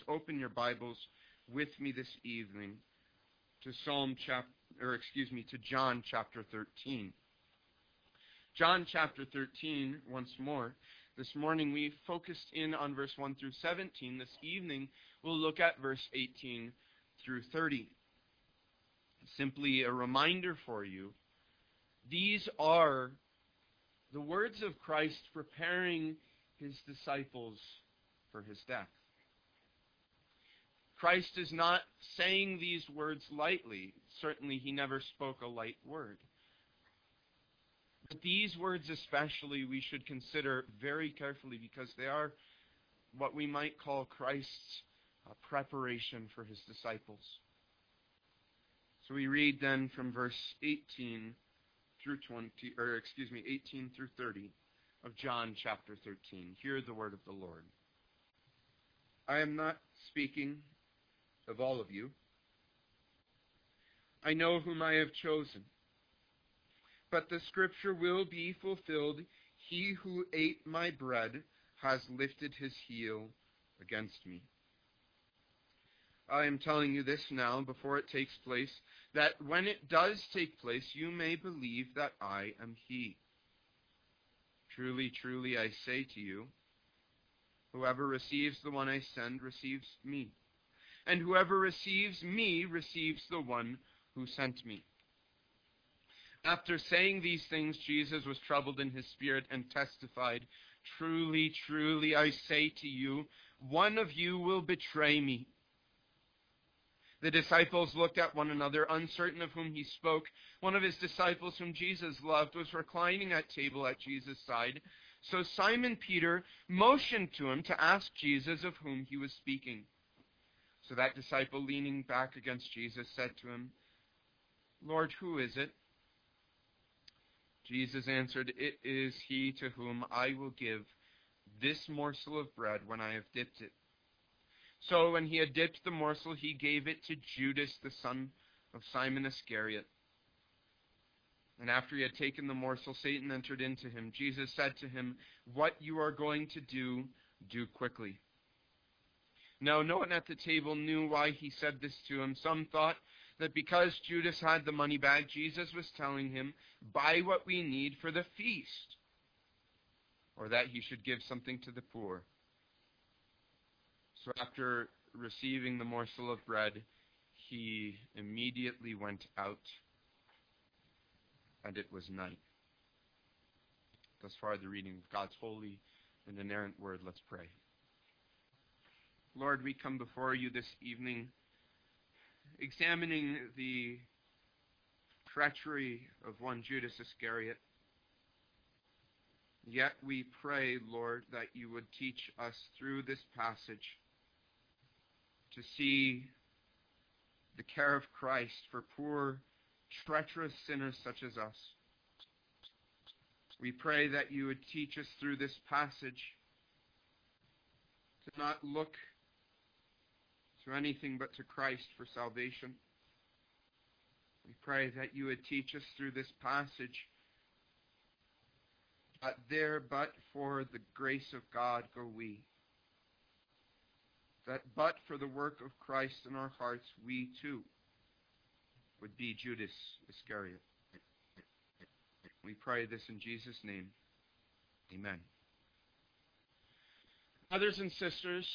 please open your Bibles with me this evening to Psalm chapter, or excuse me, to John chapter 13. John chapter 13, once more. This morning we focused in on verse 1 through 17. This evening we'll look at verse 18 through 30. Simply a reminder for you these are the words of Christ preparing his disciples for his death. Christ is not saying these words lightly. Certainly, he never spoke a light word. But these words, especially, we should consider very carefully because they are what we might call Christ's uh, preparation for his disciples. So we read then from verse 18 through 20, or excuse me, 18 through 30 of John chapter 13. Hear the word of the Lord. I am not speaking of all of you. I know whom I have chosen. But the scripture will be fulfilled. He who ate my bread has lifted his heel against me. I am telling you this now before it takes place, that when it does take place, you may believe that I am he. Truly, truly, I say to you, whoever receives the one I send receives me. And whoever receives me receives the one who sent me. After saying these things, Jesus was troubled in his spirit and testified, Truly, truly, I say to you, one of you will betray me. The disciples looked at one another, uncertain of whom he spoke. One of his disciples, whom Jesus loved, was reclining at table at Jesus' side. So Simon Peter motioned to him to ask Jesus of whom he was speaking. So that disciple, leaning back against Jesus, said to him, Lord, who is it? Jesus answered, It is he to whom I will give this morsel of bread when I have dipped it. So when he had dipped the morsel, he gave it to Judas, the son of Simon Iscariot. And after he had taken the morsel, Satan entered into him. Jesus said to him, What you are going to do, do quickly. Now, no one at the table knew why he said this to him. Some thought that because Judas had the money bag, Jesus was telling him, Buy what we need for the feast, or that he should give something to the poor. So after receiving the morsel of bread, he immediately went out, and it was night. Thus far, the reading of God's holy and inerrant word. Let's pray. Lord, we come before you this evening examining the treachery of one Judas Iscariot. Yet we pray, Lord, that you would teach us through this passage to see the care of Christ for poor, treacherous sinners such as us. We pray that you would teach us through this passage to not look to anything but to Christ for salvation. We pray that you would teach us through this passage that there but for the grace of God go we that but for the work of Christ in our hearts, we too would be Judas Iscariot. We pray this in Jesus' name. Amen. Brothers and sisters,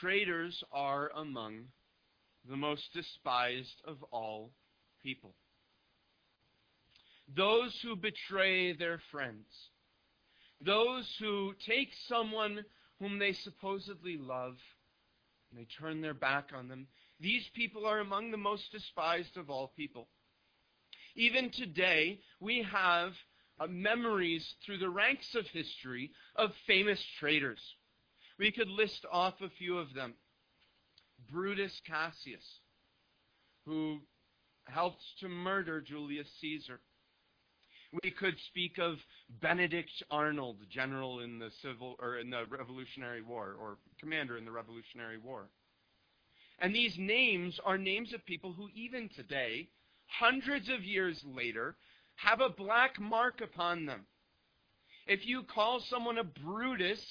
traitors are among the most despised of all people. Those who betray their friends, those who take someone whom they supposedly love, and they turn their back on them. These people are among the most despised of all people. Even today, we have uh, memories through the ranks of history of famous traitors. We could list off a few of them. Brutus Cassius, who helped to murder Julius Caesar. We could speak of Benedict Arnold, general in the civil or in the Revolutionary War, or commander in the Revolutionary War. And these names are names of people who, even today, hundreds of years later, have a black mark upon them. If you call someone a Brutus,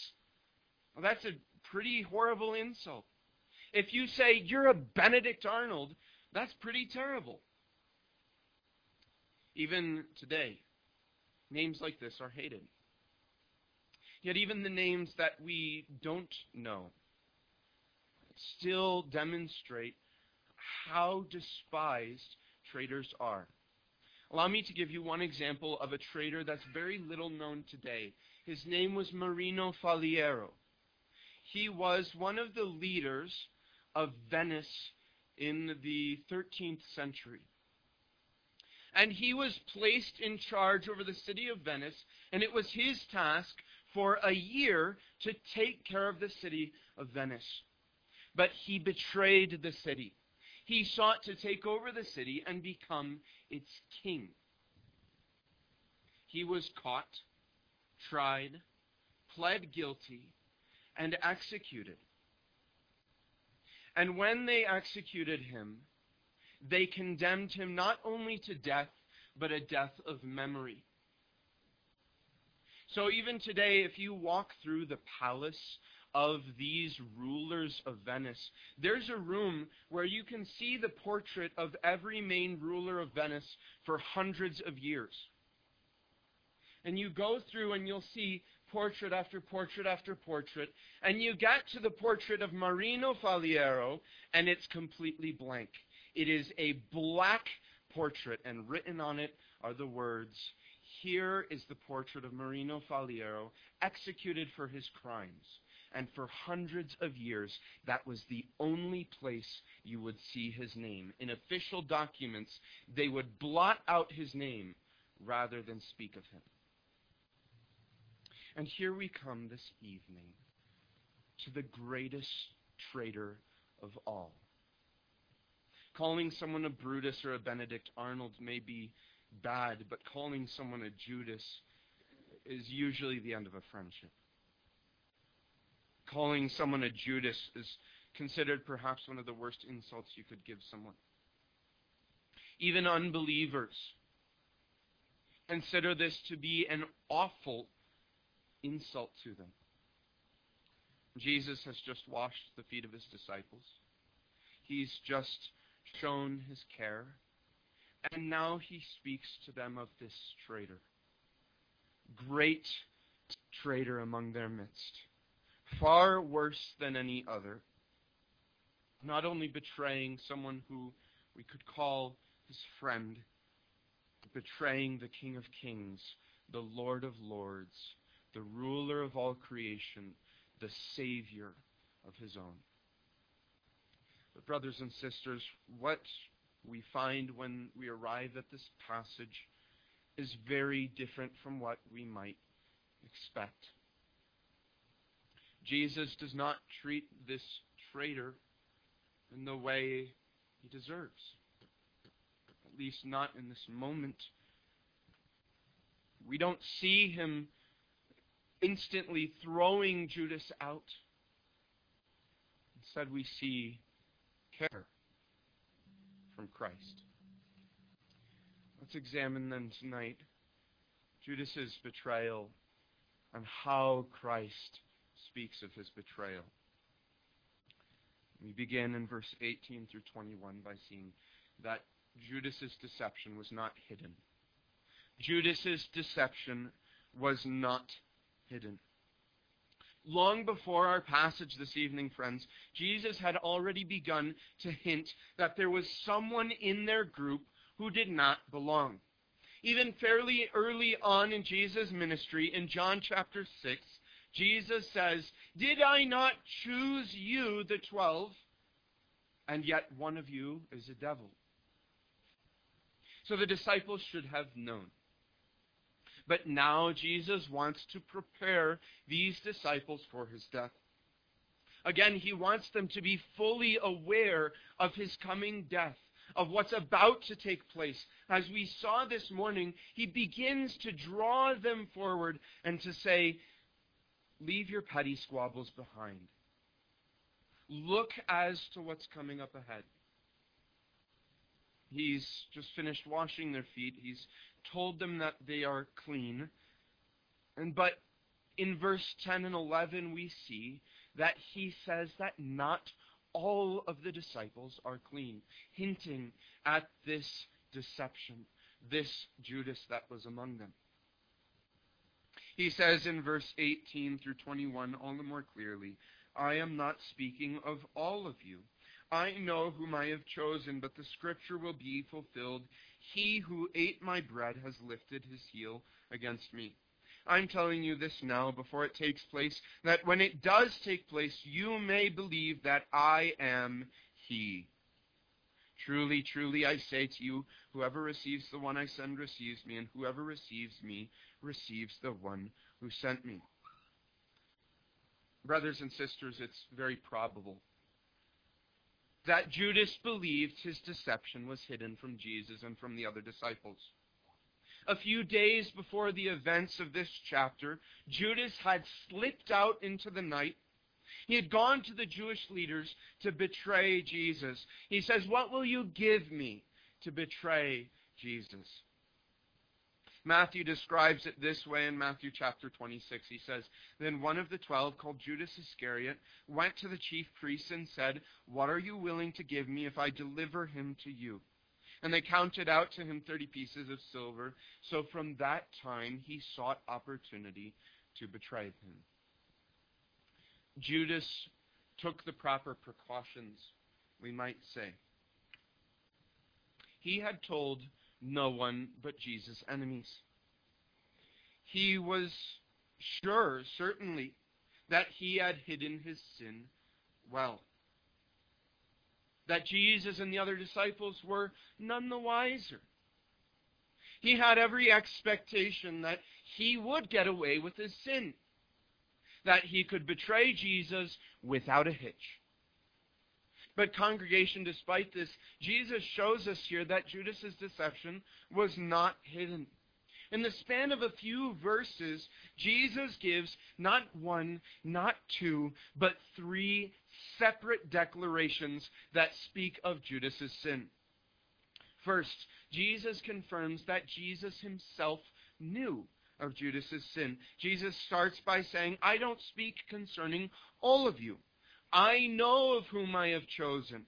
well, that's a pretty horrible insult. If you say you're a Benedict Arnold, that's pretty terrible. Even today, names like this are hated. Yet, even the names that we don't know still demonstrate how despised traitors are. Allow me to give you one example of a traitor that's very little known today. His name was Marino Faliero. He was one of the leaders of Venice in the 13th century. And he was placed in charge over the city of Venice, and it was his task for a year to take care of the city of Venice. But he betrayed the city. He sought to take over the city and become its king. He was caught, tried, pled guilty, and executed. And when they executed him, they condemned him not only to death, but a death of memory. So even today, if you walk through the palace of these rulers of Venice, there's a room where you can see the portrait of every main ruler of Venice for hundreds of years. And you go through and you'll see portrait after portrait after portrait, and you get to the portrait of Marino Faliero, and it's completely blank. It is a black portrait, and written on it are the words, Here is the portrait of Marino Faliero, executed for his crimes. And for hundreds of years, that was the only place you would see his name. In official documents, they would blot out his name rather than speak of him. And here we come this evening to the greatest traitor of all. Calling someone a Brutus or a Benedict Arnold may be bad, but calling someone a Judas is usually the end of a friendship. Calling someone a Judas is considered perhaps one of the worst insults you could give someone. Even unbelievers consider this to be an awful insult to them. Jesus has just washed the feet of his disciples. He's just shown his care. And now he speaks to them of this traitor. Great traitor among their midst. Far worse than any other. Not only betraying someone who we could call his friend, betraying the King of Kings, the Lord of Lords, the ruler of all creation, the Savior of his own. But, brothers and sisters, what we find when we arrive at this passage is very different from what we might expect. Jesus does not treat this traitor in the way he deserves, at least not in this moment. We don't see him instantly throwing Judas out. Instead, we see care from Christ. Let's examine then tonight Judas's betrayal and how Christ speaks of his betrayal. We begin in verse 18 through 21 by seeing that Judas's deception was not hidden. Judas's deception was not hidden. Long before our passage this evening, friends, Jesus had already begun to hint that there was someone in their group who did not belong. Even fairly early on in Jesus' ministry, in John chapter 6, Jesus says, Did I not choose you, the twelve? And yet one of you is a devil. So the disciples should have known. But now Jesus wants to prepare these disciples for his death. Again, he wants them to be fully aware of his coming death, of what's about to take place. As we saw this morning, he begins to draw them forward and to say, Leave your petty squabbles behind. Look as to what's coming up ahead. He's just finished washing their feet. He's told them that they are clean. And but in verse 10 and 11 we see that he says that not all of the disciples are clean, hinting at this deception, this Judas that was among them. He says in verse 18 through 21 all the more clearly, I am not speaking of all of you. I know whom I have chosen, but the scripture will be fulfilled. He who ate my bread has lifted his heel against me. I'm telling you this now before it takes place, that when it does take place, you may believe that I am He. Truly, truly, I say to you, whoever receives the one I send receives me, and whoever receives me receives the one who sent me. Brothers and sisters, it's very probable that Judas believed his deception was hidden from Jesus and from the other disciples. A few days before the events of this chapter, Judas had slipped out into the night. He had gone to the Jewish leaders to betray Jesus. He says, What will you give me to betray Jesus? Matthew describes it this way in Matthew chapter 26. He says, Then one of the twelve, called Judas Iscariot, went to the chief priests and said, What are you willing to give me if I deliver him to you? And they counted out to him thirty pieces of silver. So from that time he sought opportunity to betray him. Judas took the proper precautions, we might say. He had told no one but Jesus' enemies. He was sure, certainly, that he had hidden his sin well. That Jesus and the other disciples were none the wiser. He had every expectation that he would get away with his sin, that he could betray Jesus without a hitch. But, congregation, despite this, Jesus shows us here that Judas's deception was not hidden. In the span of a few verses, Jesus gives not one, not two, but three separate declarations that speak of Judas's sin. First, Jesus confirms that Jesus himself knew of Judas's sin. Jesus starts by saying, I don't speak concerning all of you. I know of whom I have chosen.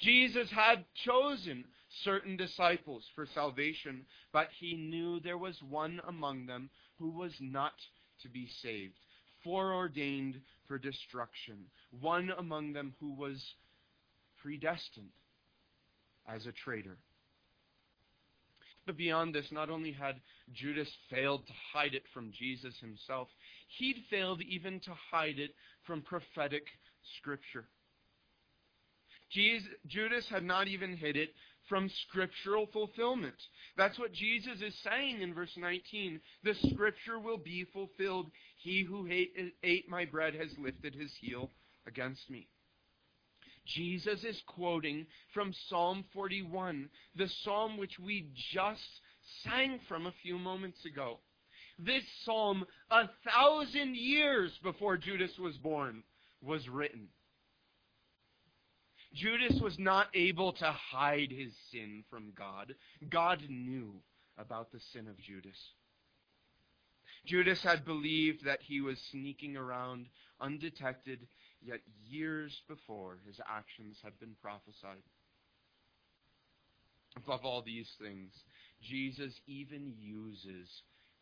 Jesus had chosen certain disciples for salvation, but he knew there was one among them who was not to be saved, foreordained for destruction, one among them who was predestined as a traitor. But beyond this, not only had Judas failed to hide it from Jesus himself, he'd failed even to hide it from prophetic scripture. Jesus, Judas had not even hid it from scriptural fulfillment. That's what Jesus is saying in verse 19. The scripture will be fulfilled. He who ate, ate my bread has lifted his heel against me. Jesus is quoting from Psalm 41, the psalm which we just sang from a few moments ago. This psalm, a thousand years before Judas was born, was written. Judas was not able to hide his sin from God. God knew about the sin of Judas. Judas had believed that he was sneaking around undetected, yet years before his actions had been prophesied. Above all these things, Jesus even uses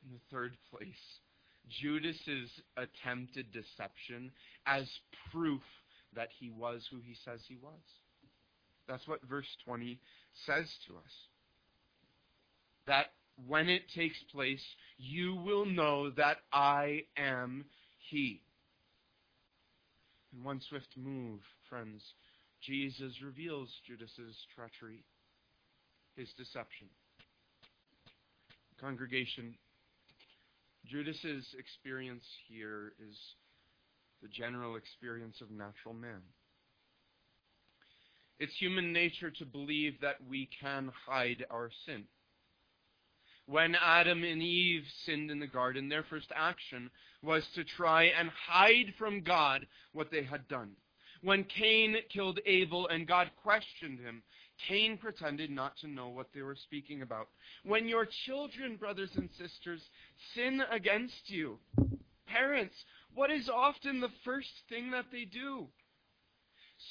in the third place, Judas's attempted deception as proof that he was who he says he was. That's what verse 20 says to us. That when it takes place, you will know that I am he. In one swift move, friends, Jesus reveals Judas's treachery, his deception. Congregation, Judas's experience here is the general experience of natural man. It's human nature to believe that we can hide our sin. When Adam and Eve sinned in the garden, their first action was to try and hide from God what they had done. When Cain killed Abel and God questioned him, Cain pretended not to know what they were speaking about. When your children, brothers and sisters, sin against you, parents, what is often the first thing that they do?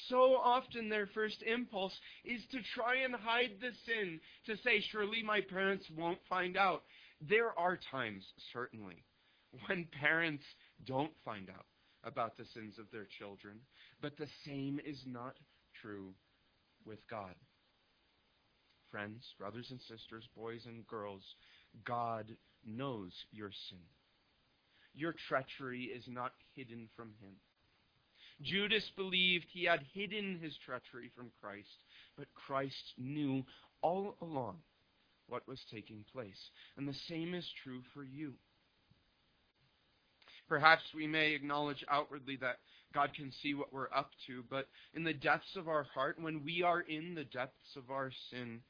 So often their first impulse is to try and hide the sin, to say, surely my parents won't find out. There are times, certainly, when parents don't find out about the sins of their children, but the same is not true with God. Friends, brothers and sisters, boys and girls, God knows your sin. Your treachery is not hidden from him. Judas believed he had hidden his treachery from Christ, but Christ knew all along what was taking place. And the same is true for you. Perhaps we may acknowledge outwardly that God can see what we're up to, but in the depths of our heart, when we are in the depths of our sin,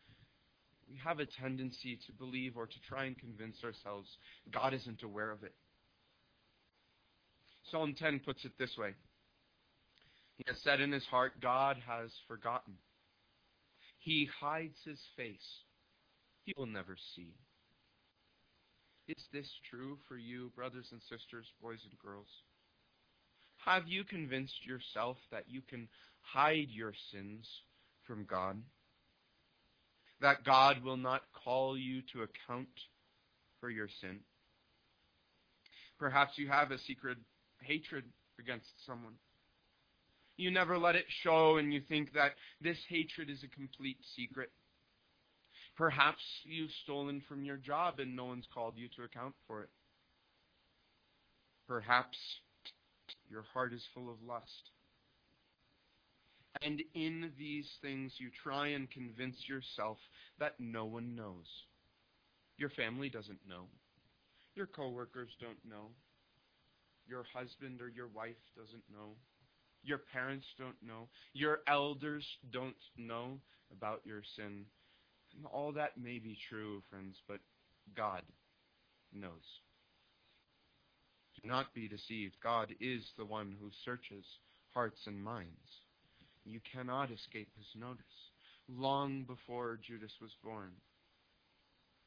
we have a tendency to believe or to try and convince ourselves God isn't aware of it. Psalm 10 puts it this way He has said in his heart, God has forgotten. He hides his face. He will never see. Is this true for you, brothers and sisters, boys and girls? Have you convinced yourself that you can hide your sins from God? That God will not call you to account for your sin? Perhaps you have a secret hatred against someone. You never let it show, and you think that this hatred is a complete secret. Perhaps you've stolen from your job and no one's called you to account for it. Perhaps your heart is full of lust. And in these things you try and convince yourself that no one knows. Your family doesn't know. Your coworkers don't know. Your husband or your wife doesn't know. Your parents don't know. Your elders don't know about your sin. And all that may be true, friends, but God knows. Do not be deceived. God is the one who searches hearts and minds. You cannot escape his notice. Long before Judas was born,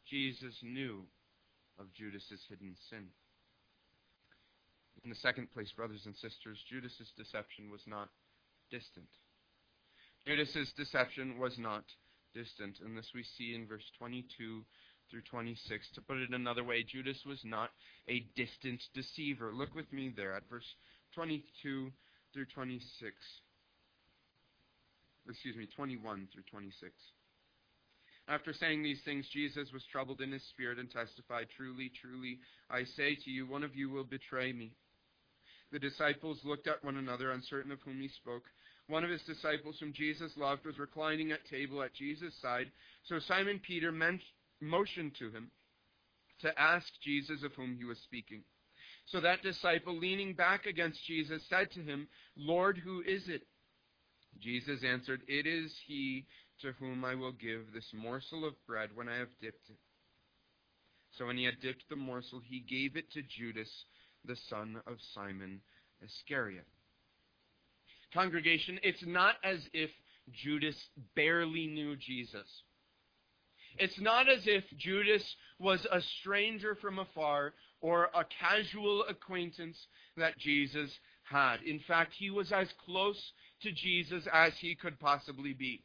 Jesus knew of Judas's hidden sin. In the second place, brothers and sisters, Judas's deception was not distant. Judas's deception was not distant, and this we see in verse 22 through 26. To put it another way, Judas was not a distant deceiver. Look with me there at verse 22 through 26. Excuse me, 21 through 26. After saying these things, Jesus was troubled in his spirit and testified, Truly, truly, I say to you, one of you will betray me. The disciples looked at one another, uncertain of whom he spoke. One of his disciples whom Jesus loved was reclining at table at Jesus' side. So Simon Peter motioned to him to ask Jesus of whom he was speaking. So that disciple, leaning back against Jesus, said to him, Lord, who is it? Jesus answered, It is he to whom I will give this morsel of bread when I have dipped it. So when he had dipped the morsel, he gave it to Judas, the son of Simon Iscariot. Congregation, it's not as if Judas barely knew Jesus. It's not as if Judas was a stranger from afar or a casual acquaintance that Jesus had. In fact, he was as close to Jesus as he could possibly be.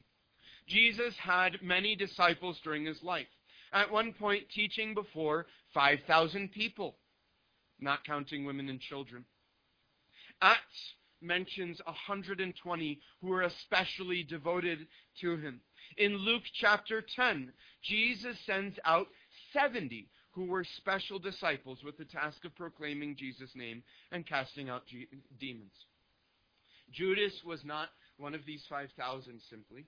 Jesus had many disciples during his life. At one point, teaching before 5,000 people, not counting women and children. Acts mentions 120 who were especially devoted to him. In Luke chapter 10, Jesus sends out 70 who were special disciples with the task of proclaiming Jesus' name and casting out demons. Judas was not one of these 5,000 simply.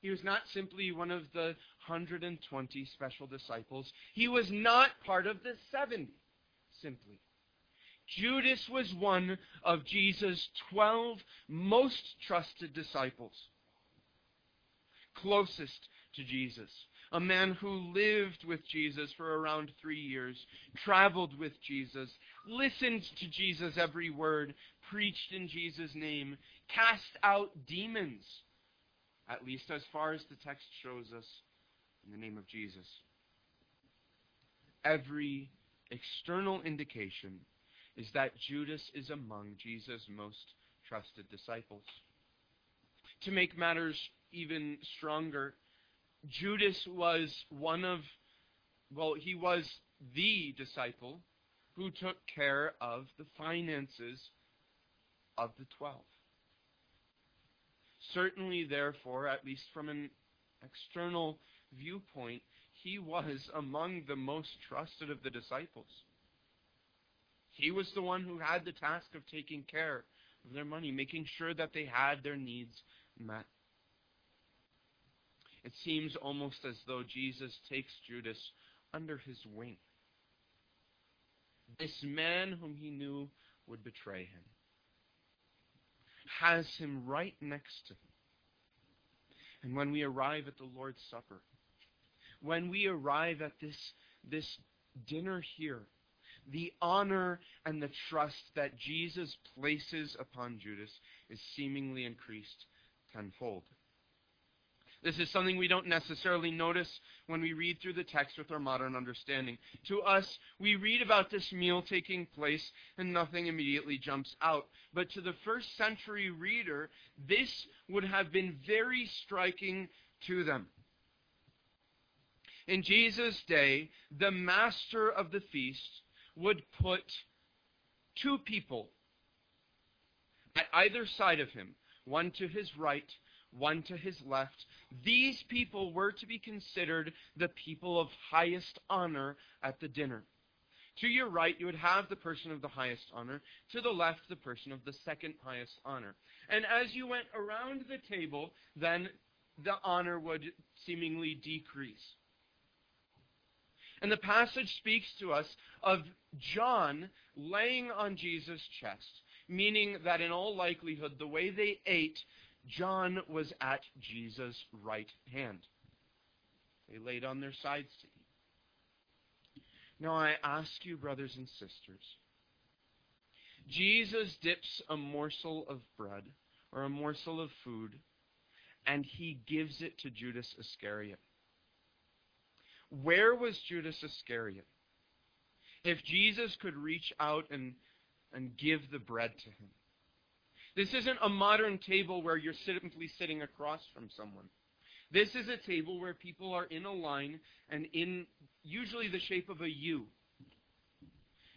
He was not simply one of the 120 special disciples. He was not part of the 70 simply. Judas was one of Jesus' 12 most trusted disciples, closest to Jesus. A man who lived with Jesus for around three years, traveled with Jesus, listened to Jesus' every word, preached in Jesus' name, cast out demons, at least as far as the text shows us, in the name of Jesus. Every external indication is that Judas is among Jesus' most trusted disciples. To make matters even stronger, Judas was one of, well, he was the disciple who took care of the finances of the twelve. Certainly, therefore, at least from an external viewpoint, he was among the most trusted of the disciples. He was the one who had the task of taking care of their money, making sure that they had their needs met. It seems almost as though Jesus takes Judas under his wing. This man whom he knew would betray him has him right next to him. And when we arrive at the Lord's Supper, when we arrive at this, this dinner here, the honor and the trust that Jesus places upon Judas is seemingly increased tenfold. This is something we don't necessarily notice when we read through the text with our modern understanding. To us, we read about this meal taking place and nothing immediately jumps out. But to the first century reader, this would have been very striking to them. In Jesus' day, the master of the feast would put two people at either side of him, one to his right, one to his left. These people were to be considered the people of highest honor at the dinner. To your right, you would have the person of the highest honor. To the left, the person of the second highest honor. And as you went around the table, then the honor would seemingly decrease. And the passage speaks to us of John laying on Jesus' chest, meaning that in all likelihood, the way they ate, John was at Jesus' right hand. They laid on their sides to eat. Now I ask you, brothers and sisters, Jesus dips a morsel of bread or a morsel of food, and he gives it to Judas Iscariot. Where was Judas Iscariot? If Jesus could reach out and, and give the bread to him. This isn't a modern table where you're simply sitting across from someone. This is a table where people are in a line and in usually the shape of a U.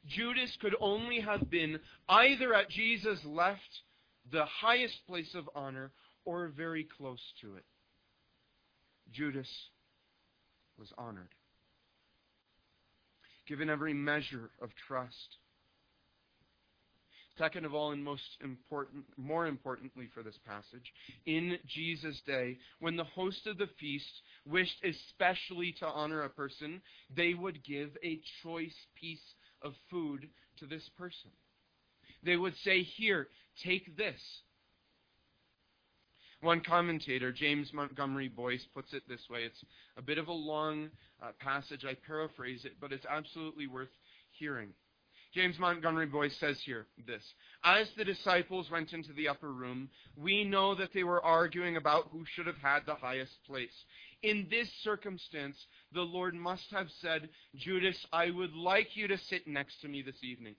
Judas could only have been either at Jesus' left, the highest place of honor, or very close to it. Judas was honored. Given every measure of trust. Second of all, and most important, more importantly for this passage, in Jesus' day, when the host of the feast wished especially to honor a person, they would give a choice piece of food to this person. They would say, Here, take this. One commentator, James Montgomery Boice, puts it this way. It's a bit of a long uh, passage. I paraphrase it, but it's absolutely worth hearing. James Montgomery Boice says here this As the disciples went into the upper room, we know that they were arguing about who should have had the highest place. In this circumstance, the Lord must have said, Judas, I would like you to sit next to me this evening.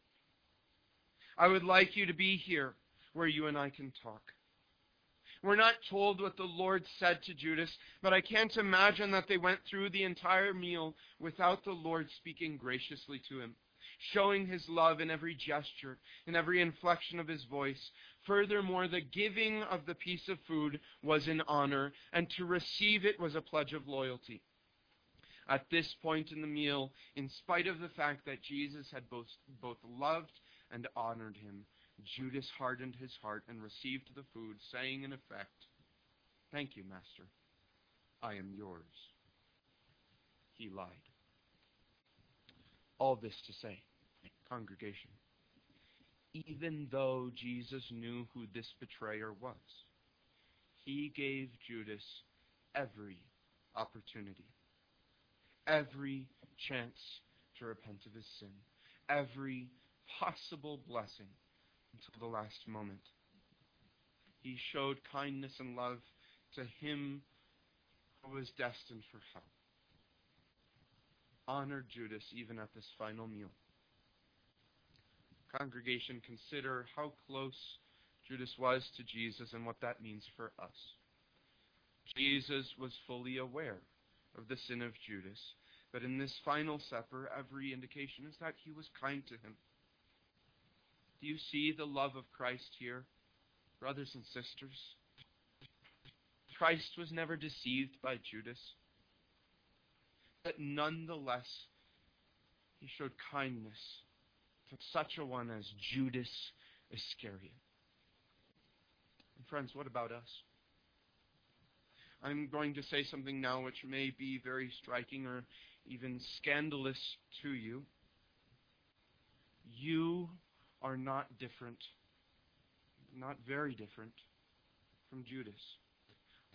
I would like you to be here where you and I can talk. We're not told what the Lord said to Judas, but I can't imagine that they went through the entire meal without the Lord speaking graciously to him, showing his love in every gesture, in every inflection of his voice. Furthermore, the giving of the piece of food was an honor, and to receive it was a pledge of loyalty. At this point in the meal, in spite of the fact that Jesus had both, both loved and honored him, Judas hardened his heart and received the food, saying in effect, Thank you, Master. I am yours. He lied. All this to say, congregation, even though Jesus knew who this betrayer was, he gave Judas every opportunity, every chance to repent of his sin, every possible blessing until the last moment. He showed kindness and love to him who was destined for hell. Honored Judas even at this final meal. Congregation, consider how close Judas was to Jesus and what that means for us. Jesus was fully aware of the sin of Judas, but in this final supper, every indication is that he was kind to him. Do you see the love of Christ here, brothers and sisters? Christ was never deceived by Judas, but nonetheless, he showed kindness to such a one as Judas Iscariot. And friends, what about us? I'm going to say something now which may be very striking or even scandalous to you. You are not different, not very different from Judas.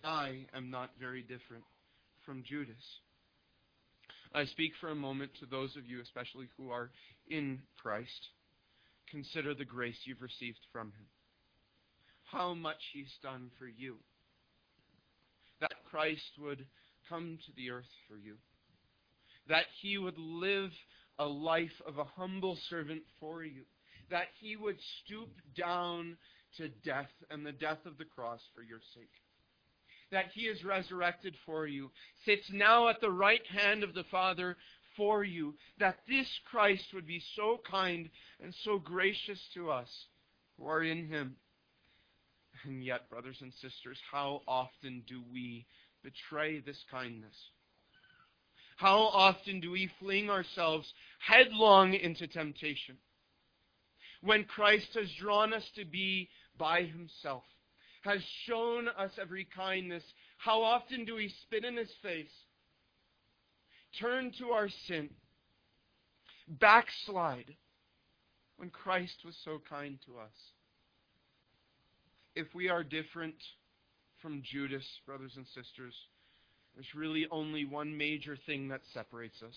I am not very different from Judas. I speak for a moment to those of you, especially who are in Christ. Consider the grace you've received from Him. How much He's done for you. That Christ would come to the earth for you. That He would live a life of a humble servant for you. That He would stoop down to death and the death of the cross for your sake that he is resurrected for you, sits now at the right hand of the Father for you, that this Christ would be so kind and so gracious to us who are in him. And yet, brothers and sisters, how often do we betray this kindness? How often do we fling ourselves headlong into temptation? When Christ has drawn us to be by himself has shown us every kindness, how often do we spit in his face, turn to our sin, backslide when Christ was so kind to us? If we are different from Judas, brothers and sisters, there's really only one major thing that separates us.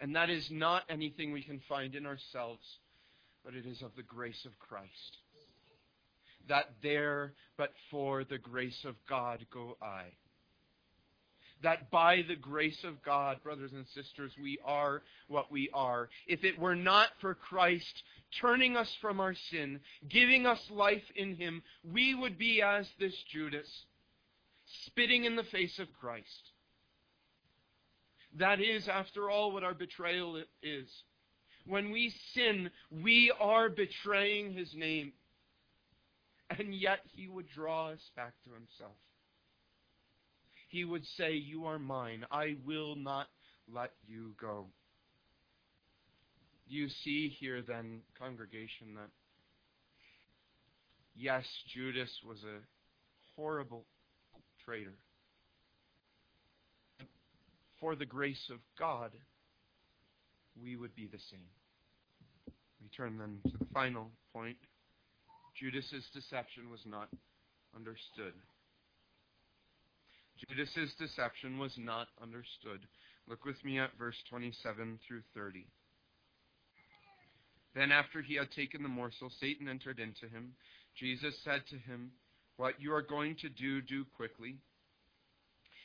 And that is not anything we can find in ourselves, but it is of the grace of Christ that there but for the grace of God go I. That by the grace of God, brothers and sisters, we are what we are. If it were not for Christ turning us from our sin, giving us life in Him, we would be as this Judas, spitting in the face of Christ. That is, after all, what our betrayal is. When we sin, we are betraying His name and yet he would draw us back to himself. He would say, You are mine. I will not let you go. You see here, then, congregation, that yes, Judas was a horrible traitor. For the grace of God, we would be the same. We turn then to the final point. Judas's deception was not understood. Judas's deception was not understood. Look with me at verse 27 through 30. Then after he had taken the morsel, Satan entered into him. Jesus said to him, What you are going to do, do quickly.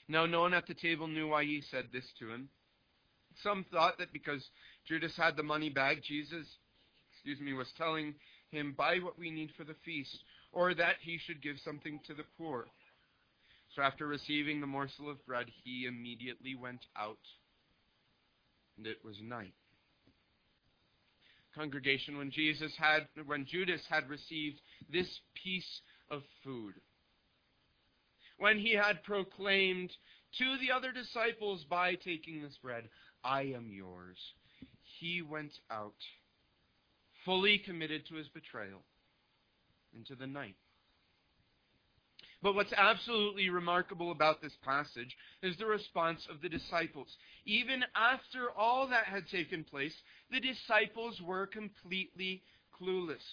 Now no one at the table knew why he said this to him. Some thought that because Judas had the money bag, Jesus, excuse me, was telling him buy what we need for the feast, or that he should give something to the poor. So after receiving the morsel of bread, he immediately went out, and it was night. Congregation, when Jesus had, when Judas had received this piece of food, when he had proclaimed to the other disciples by taking this bread, I am yours, he went out fully committed to his betrayal into the night. But what's absolutely remarkable about this passage is the response of the disciples. Even after all that had taken place, the disciples were completely clueless.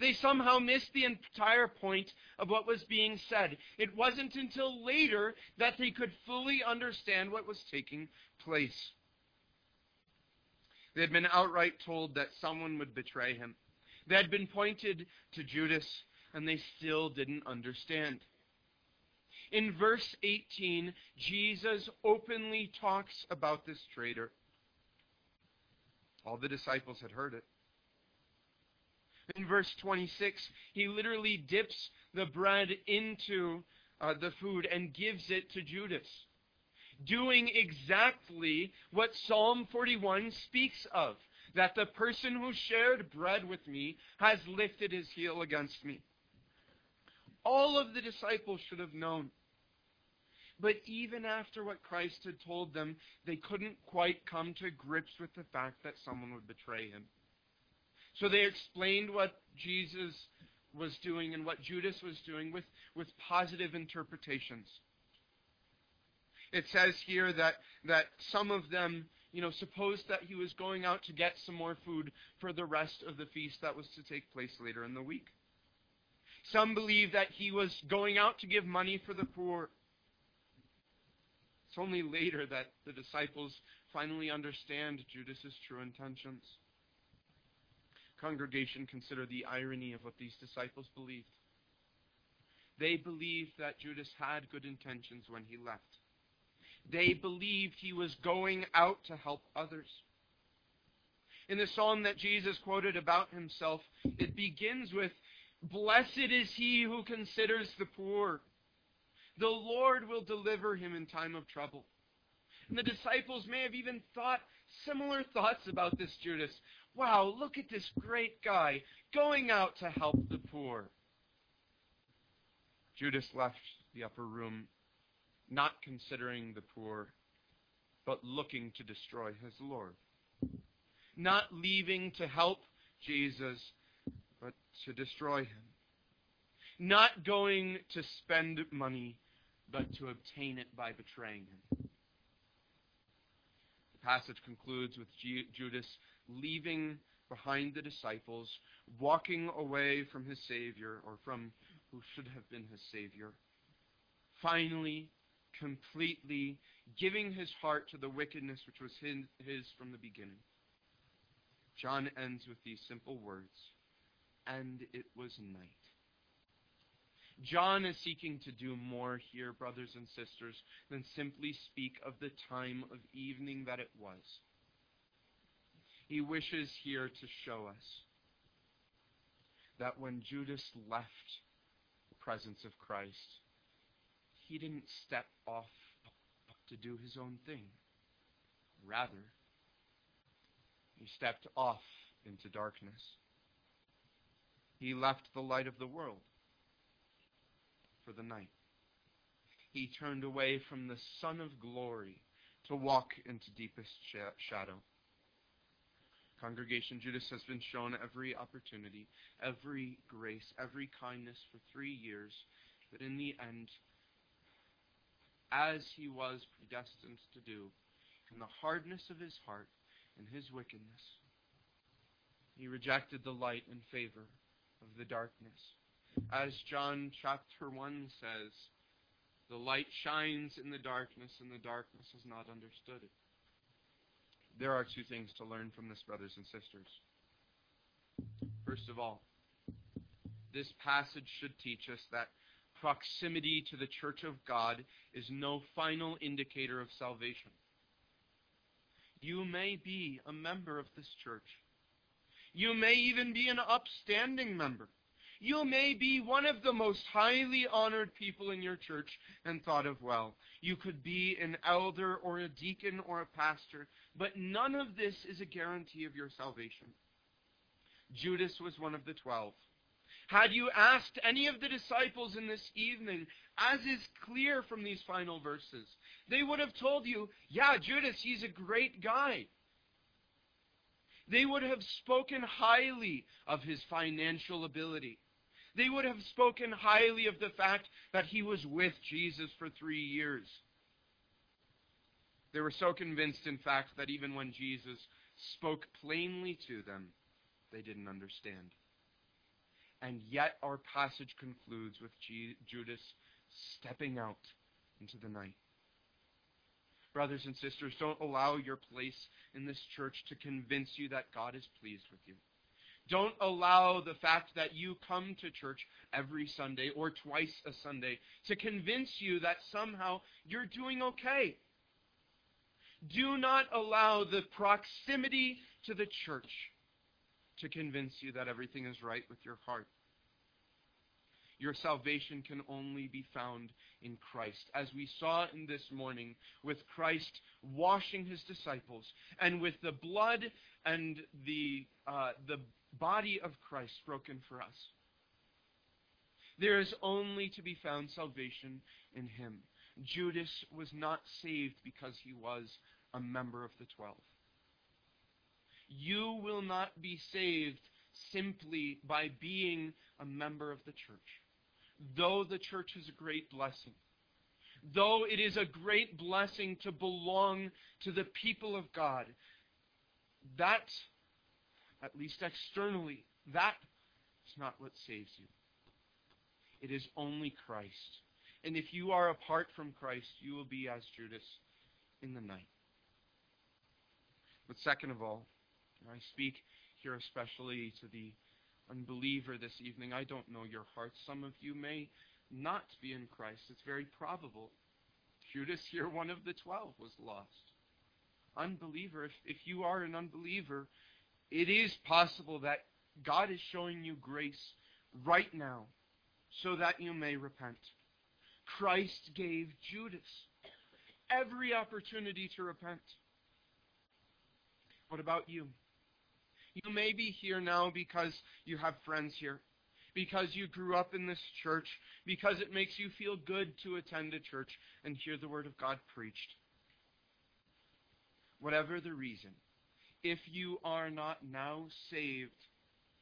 They somehow missed the entire point of what was being said. It wasn't until later that they could fully understand what was taking place. They had been outright told that someone would betray him. They had been pointed to Judas, and they still didn't understand. In verse 18, Jesus openly talks about this traitor. All the disciples had heard it. In verse 26, he literally dips the bread into uh, the food and gives it to Judas, doing exactly what Psalm 41 speaks of that the person who shared bread with me has lifted his heel against me. All of the disciples should have known. But even after what Christ had told them, they couldn't quite come to grips with the fact that someone would betray him. So they explained what Jesus was doing and what Judas was doing with, with positive interpretations. It says here that, that some of them, you know, supposed that he was going out to get some more food for the rest of the feast that was to take place later in the week. Some believe that he was going out to give money for the poor. It's only later that the disciples finally understand Judas's true intentions. Congregation, consider the irony of what these disciples believed. They believed that Judas had good intentions when he left. They believed he was going out to help others. In the psalm that Jesus quoted about himself, it begins with, Blessed is he who considers the poor. The Lord will deliver him in time of trouble. And the disciples may have even thought similar thoughts about this Judas. Wow, look at this great guy going out to help the poor. Judas left the upper room, not considering the poor, but looking to destroy his Lord. Not leaving to help Jesus, but to destroy him. Not going to spend money, but to obtain it by betraying him. The passage concludes with Judas leaving behind the disciples, walking away from his Savior, or from who should have been his Savior. Finally, completely giving his heart to the wickedness which was his from the beginning. John ends with these simple words, and it was night. John is seeking to do more here, brothers and sisters, than simply speak of the time of evening that it was. He wishes here to show us that when Judas left the presence of Christ, he didn't step off to do his own thing. Rather, he stepped off into darkness. He left the light of the world for the night. He turned away from the sun of glory to walk into deepest shadow. Congregation, Judas has been shown every opportunity, every grace, every kindness for three years, but in the end, as he was predestined to do, in the hardness of his heart and his wickedness, he rejected the light in favor of the darkness. As John chapter 1 says, the light shines in the darkness, and the darkness has not understood it. There are two things to learn from this, brothers and sisters. First of all, this passage should teach us that proximity to the church of God is no final indicator of salvation. You may be a member of this church. You may even be an upstanding member. You may be one of the most highly honored people in your church and thought of well. You could be an elder or a deacon or a pastor, but none of this is a guarantee of your salvation. Judas was one of the twelve. Had you asked any of the disciples in this evening, as is clear from these final verses, they would have told you, yeah, Judas, he's a great guy. They would have spoken highly of his financial ability. They would have spoken highly of the fact that he was with Jesus for three years. They were so convinced, in fact, that even when Jesus spoke plainly to them, they didn't understand. And yet, our passage concludes with Judas stepping out into the night. Brothers and sisters, don't allow your place in this church to convince you that God is pleased with you. Don't allow the fact that you come to church every Sunday or twice a Sunday to convince you that somehow you're doing okay. Do not allow the proximity to the church to convince you that everything is right with your heart. Your salvation can only be found in Christ. As we saw in this morning, with Christ washing his disciples, and with the blood and the, uh, the body of Christ broken for us. There is only to be found salvation in him. Judas was not saved because he was a member of the twelve. You will not be saved simply by being a member of the church. Though the church is a great blessing, though it is a great blessing to belong to the people of God, that, at least externally, that is not what saves you. It is only Christ. And if you are apart from Christ, you will be as Judas in the night. But second of all, I speak here especially to the unbeliever this evening. I don't know your heart. Some of you may not be in Christ. It's very probable. Judas here, one of the twelve, was lost. Unbeliever, if, if you are an unbeliever, it is possible that God is showing you grace right now so that you may repent. Christ gave Judas every opportunity to repent. What about you? You may be here now because you have friends here, because you grew up in this church, because it makes you feel good to attend a church and hear the Word of God preached. Whatever the reason, if you are not now saved,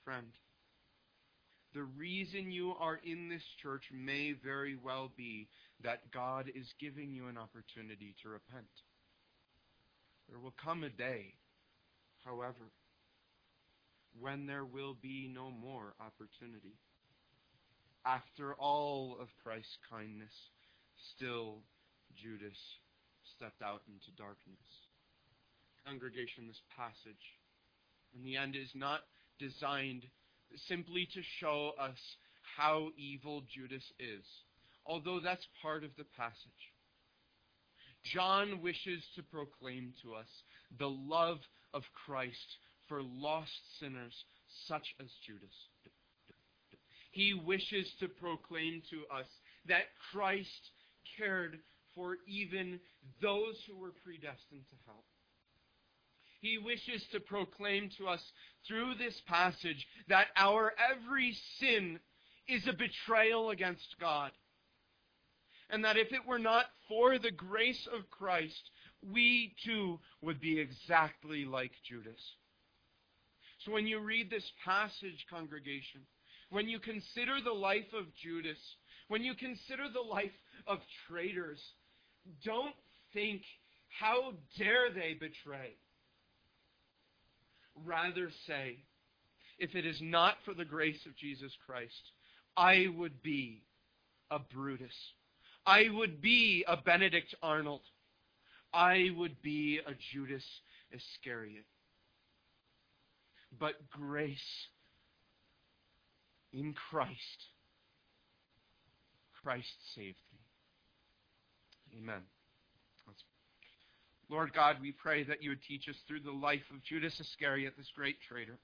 friend, the reason you are in this church may very well be that God is giving you an opportunity to repent. There will come a day, however, when there will be no more opportunity. After all of Christ's kindness, still Judas stepped out into darkness. Congregation, this passage, in the end, is not designed simply to show us how evil Judas is, although that's part of the passage. John wishes to proclaim to us the love of Christ for lost sinners such as Judas. He wishes to proclaim to us that Christ cared for even those who were predestined to hell. He wishes to proclaim to us through this passage that our every sin is a betrayal against God. And that if it were not for the grace of Christ, we too would be exactly like Judas. So when you read this passage, congregation, when you consider the life of Judas, when you consider the life of traitors, don't think, how dare they betray? Rather say, if it is not for the grace of Jesus Christ, I would be a Brutus. I would be a Benedict Arnold. I would be a Judas Iscariot but grace in Christ. Christ saved me. Amen. Lord God, we pray that you would teach us through the life of Judas Iscariot, this great traitor,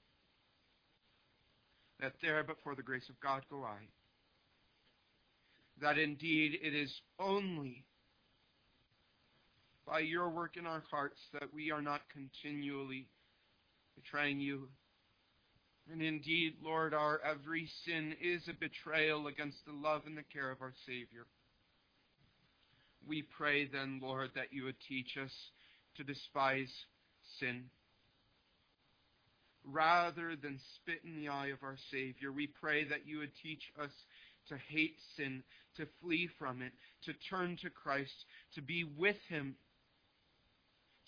that there but for the grace of God go I. That indeed it is only by your work in our hearts that we are not continually betraying you. And indeed, Lord, our every sin is a betrayal against the love and the care of our Savior. We pray then, Lord, that you would teach us to despise sin. Rather than spit in the eye of our Savior, we pray that you would teach us to hate sin, to flee from it, to turn to Christ, to be with Him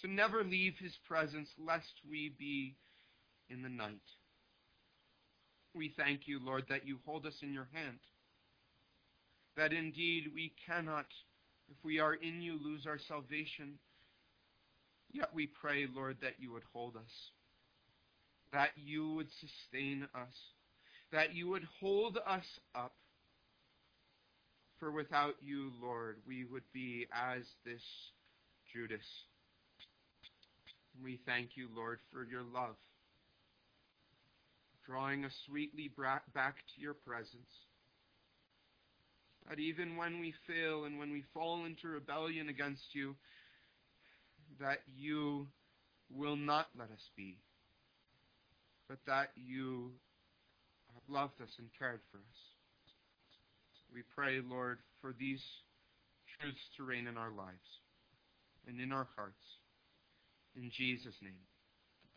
to never leave his presence, lest we be in the night. We thank you, Lord, that you hold us in your hand. That indeed we cannot, if we are in you, lose our salvation. Yet we pray, Lord, that you would hold us, that you would sustain us, that you would hold us up. For without you, Lord, we would be as this Judas. We thank you, Lord, for your love. drawing us sweetly back to your presence. That even when we fail and when we fall into rebellion against you, that you will not let us be, but that you have loved us and cared for us. We pray, Lord, for these truths to reign in our lives and in our hearts. In Jesus' name.